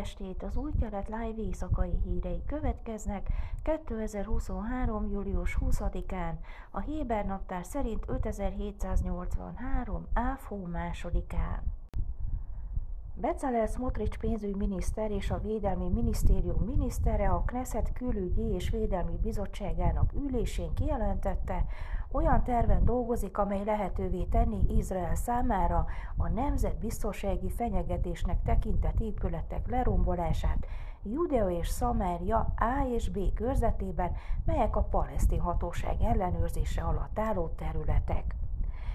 estét! Az új kelet live éjszakai hírei következnek 2023. július 20-án, a Héber naptár szerint 5783. áfó másodikán. Becalel Smotrich pénzügyminiszter és a Védelmi Minisztérium minisztere a Knesset külügyi és védelmi bizottságának ülésén kijelentette, olyan terven dolgozik, amely lehetővé tenni Izrael számára a nemzetbiztonsági fenyegetésnek tekintett épületek lerombolását Judea és Szamária A és B körzetében, melyek a palesztin hatóság ellenőrzése alatt álló területek.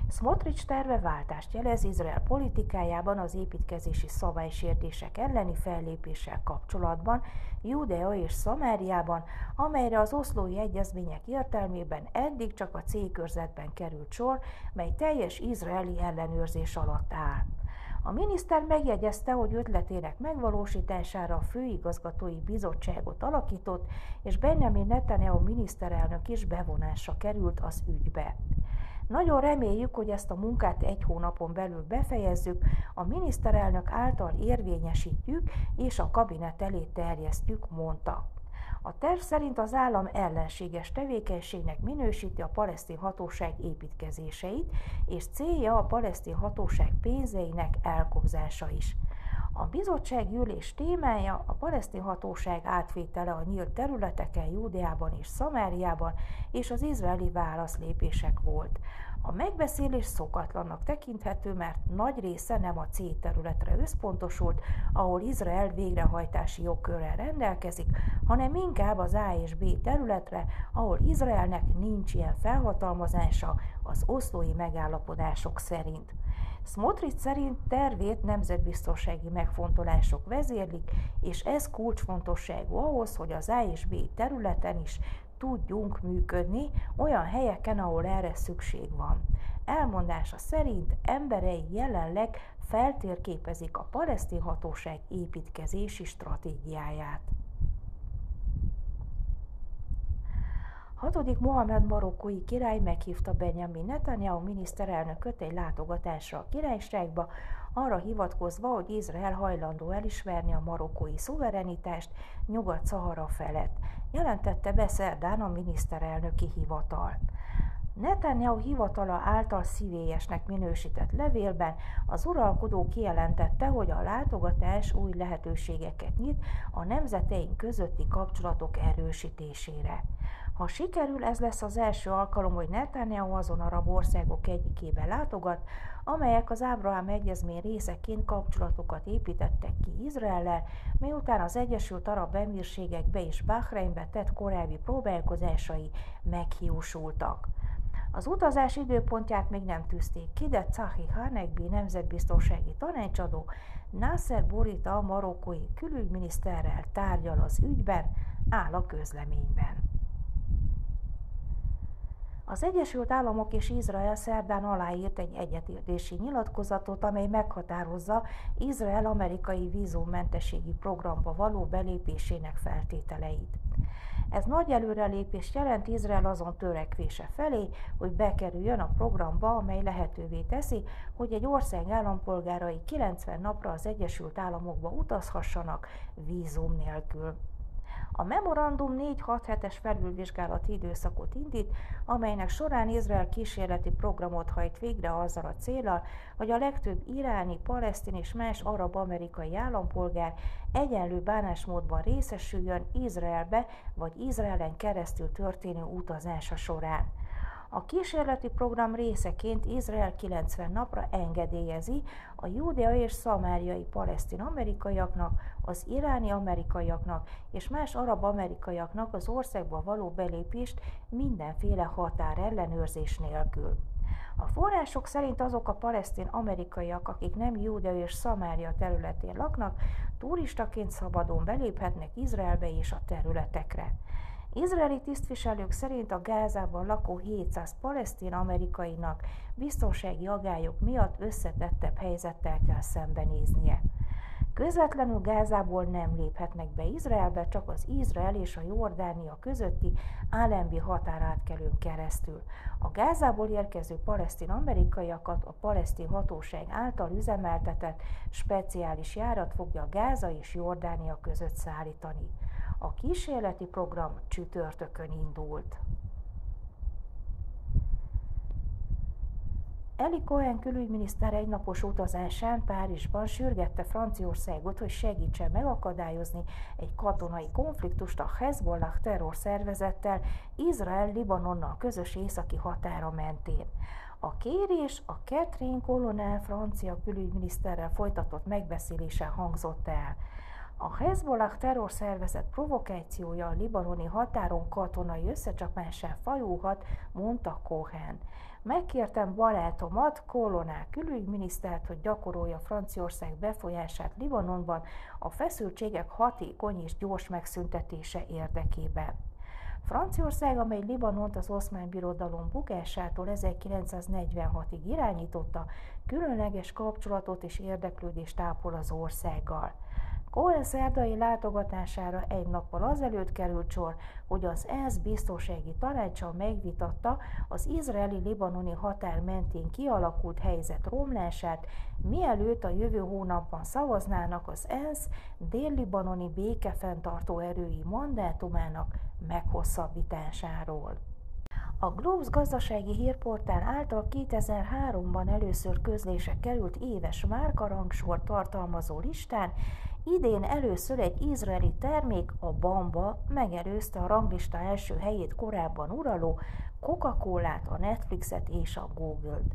Smotrich terve váltást jelez Izrael politikájában az építkezési szabálysértések elleni fellépéssel kapcsolatban Judea és Szamáriában, amelyre az oszlói egyezmények értelmében eddig csak a C körzetben került sor, mely teljes izraeli ellenőrzés alatt áll. A miniszter megjegyezte, hogy ötletének megvalósítására a főigazgatói bizottságot alakított, és Benjamin Netanyahu miniszterelnök is bevonásra került az ügybe. Nagyon reméljük, hogy ezt a munkát egy hónapon belül befejezzük, a miniszterelnök által érvényesítjük és a kabinet elé terjesztjük, mondta. A terv szerint az állam ellenséges tevékenységnek minősíti a palesztin hatóság építkezéseit, és célja a palesztin hatóság pénzeinek elkobzása is. A bizottság ülés témája a palesztin hatóság átvétele a nyílt területeken, Júdeában és Szamáriában, és az izraeli válaszlépések volt. A megbeszélés szokatlannak tekinthető, mert nagy része nem a C területre összpontosult, ahol Izrael végrehajtási jogkörrel rendelkezik, hanem inkább az A és B területre, ahol Izraelnek nincs ilyen felhatalmazása az oszlói megállapodások szerint. Smotrich szerint tervét nemzetbiztonsági megfontolások vezérlik, és ez kulcsfontosságú ahhoz, hogy az A és B területen is tudjunk működni olyan helyeken, ahol erre szükség van. Elmondása szerint emberei jelenleg feltérképezik a palesztin hatóság építkezési stratégiáját. Hatodik Mohamed marokkói király meghívta Benjamin Netanyahu miniszterelnököt egy látogatásra a királyságba, arra hivatkozva, hogy Izrael hajlandó elismerni a marokkói szuverenitást Nyugat-Szahara felett, jelentette be szerdán a miniszterelnöki hivatal. Netanyahu hivatala által szívélyesnek minősített levélben az uralkodó kijelentette, hogy a látogatás új lehetőségeket nyit a nemzeteink közötti kapcsolatok erősítésére. Ha sikerül, ez lesz az első alkalom, hogy Netanyahu azon arab országok egyikébe látogat, amelyek az Ábrahám egyezmény részeként kapcsolatokat építettek ki Izraellel, miután az Egyesült Arab Emírségekbe és Bahreinbe tett korábbi próbálkozásai meghiúsultak. Az utazás időpontját még nem tűzték ki, de Cahi Hanegbi nemzetbiztonsági tanácsadó Nasser Borita a marokkói külügyminiszterrel tárgyal az ügyben, áll a közleményben. Az Egyesült Államok és Izrael szerdán aláírt egy egyetértési nyilatkozatot, amely meghatározza Izrael amerikai vízummentességi programba való belépésének feltételeit. Ez nagy előrelépést jelent Izrael azon törekvése felé, hogy bekerüljön a programba, amely lehetővé teszi, hogy egy ország állampolgárai 90 napra az Egyesült Államokba utazhassanak vízum nélkül. A memorandum 4-6 hetes felülvizsgálati időszakot indít, amelynek során Izrael kísérleti programot hajt végre azzal a célral, hogy a legtöbb iráni, palesztin és más arab-amerikai állampolgár egyenlő bánásmódban részesüljön Izraelbe vagy Izraelen keresztül történő utazása során. A kísérleti program részeként Izrael 90 napra engedélyezi a judea és szamáriai palesztin amerikaiaknak, az iráni amerikaiaknak és más arab amerikaiaknak az országba való belépést mindenféle határ ellenőrzés nélkül. A források szerint azok a palesztin amerikaiak, akik nem Júdea és Szamária területén laknak, turistaként szabadon beléphetnek Izraelbe és a területekre. Izraeli tisztviselők szerint a Gázában lakó 700 palesztin amerikainak biztonsági agályok miatt összetettebb helyzettel kell szembenéznie. Közvetlenül Gázából nem léphetnek be Izraelbe, csak az Izrael és a Jordánia közötti Álembi határátkelőn keresztül. A Gázából érkező palesztin amerikaiakat a palesztin hatóság által üzemeltetett speciális járat fogja Gáza és Jordánia között szállítani. A kísérleti program csütörtökön indult. Eli Cohen külügyminiszter egynapos utazásán Párizsban sürgette Franciaországot, hogy segítse megakadályozni egy katonai konfliktust a Hezbollah terrorszervezettel Izrael-Libanonnal közös északi határa mentén. A kérés a Catherine Colonel francia külügyminiszterrel folytatott megbeszélésen hangzott el. A Hezbollah terrorszervezet provokációja a libanoni határon katonai összecsapásán fajulhat, mondta Cohen. Megkértem barátomat, Kolonál külügyminisztert, hogy gyakorolja Franciaország befolyását Libanonban a feszültségek hatékony és gyors megszüntetése érdekében. Franciaország, amely Libanont az oszmán birodalom bukásától 1946-ig irányította, különleges kapcsolatot és érdeklődést ápol az országgal. Cohen szerdai látogatására egy nappal azelőtt került sor, hogy az ENSZ biztonsági tanácsa megvitatta az izraeli-libanoni határ mentén kialakult helyzet romlását, mielőtt a jövő hónapban szavaznának az ENSZ dél-libanoni békefenntartó erői mandátumának meghosszabbításáról. A Globes gazdasági hírportál által 2003-ban először közlése került éves márkarangsor tartalmazó listán Idén először egy izraeli termék, a Bamba megelőzte a ranglista első helyét korábban uraló Coca-Colát, a Netflixet és a Google-t.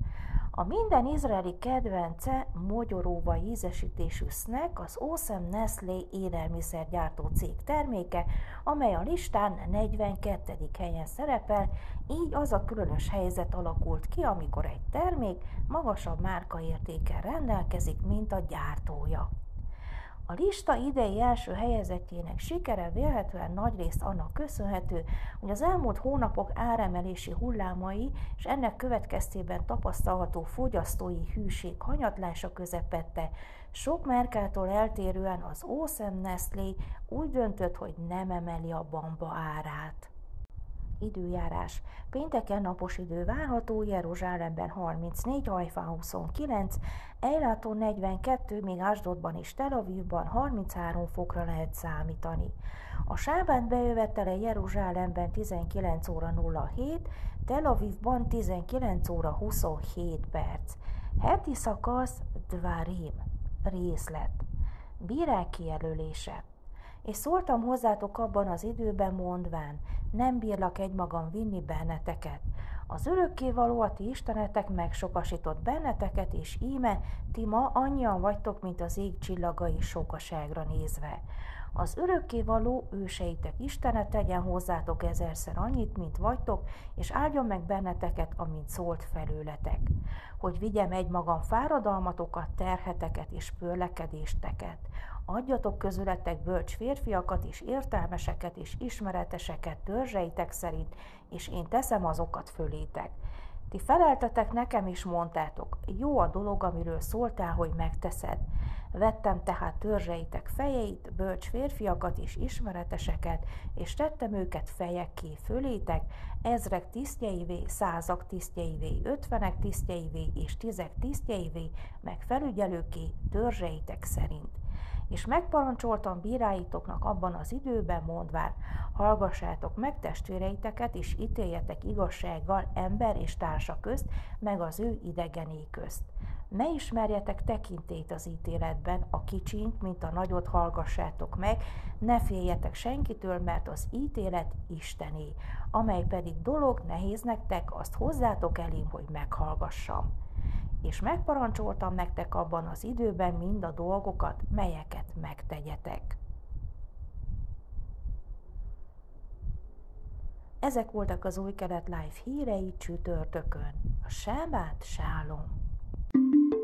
A minden izraeli kedvence mogyoróva ízesítésű snack az Awesome Nestlé élelmiszergyártó cég terméke, amely a listán 42. helyen szerepel, így az a különös helyzet alakult ki, amikor egy termék magasabb márkaértékkel rendelkezik, mint a gyártója. A lista idei első helyezettjének sikere vélhetően nagyrészt annak köszönhető, hogy az elmúlt hónapok áremelési hullámai és ennek következtében tapasztalható fogyasztói hűség hanyatlása közepette sok márkától eltérően az Awesome Nestlé úgy döntött, hogy nem emeli a bamba árát. Időjárás. Pénteken napos idő várható, Jeruzsálemben 34, Hajfán 29, Eiláton 42, még Ásdodban és Tel Avivban 33 fokra lehet számítani. A Sábát bejövetele Jeruzsálemben 19 óra 07, Tel Avivban 19 óra 27 perc. Heti szakasz Dvarim. Részlet. Bírák kijelölése és szóltam hozzátok abban az időben mondván, nem bírlak egymagam vinni benneteket. Az örökkévaló a ti istenetek megsokasított benneteket, és íme, ti ma annyian vagytok, mint az ég csillagai sokaságra nézve. Az örökkévaló őseitek Istene tegyen hozzátok ezerszer annyit, mint vagytok, és áldjon meg benneteket, amint szólt felőletek. Hogy vigyem egy magam fáradalmatokat, terheteket és pörlekedésteket Adjatok közületek bölcs férfiakat és értelmeseket és ismereteseket törzseitek szerint, és én teszem azokat fölétek. Ti feleltetek nekem és mondtátok, jó a dolog, amiről szóltál, hogy megteszed. Vettem tehát törzseitek fejeit, bölcs férfiakat és ismereteseket, és tettem őket fejekké fölétek, ezrek tisztjeivé, százak tisztjeivé, ötvenek tisztjeivé és tizek tisztjeivé, meg felügyelőké törzseitek szerint és megparancsoltam bíráitoknak abban az időben mondván, hallgassátok meg testvéreiteket, és ítéljetek igazsággal ember és társa közt, meg az ő idegené közt. Ne ismerjetek tekintét az ítéletben, a kicsint, mint a nagyot hallgassátok meg, ne féljetek senkitől, mert az ítélet Istené, amely pedig dolog nehéz nektek, azt hozzátok elém, hogy meghallgassam és megparancsoltam nektek abban az időben mind a dolgokat, melyeket megtegyetek. Ezek voltak az új kelet live hírei csütörtökön. A sábát sálom. thank you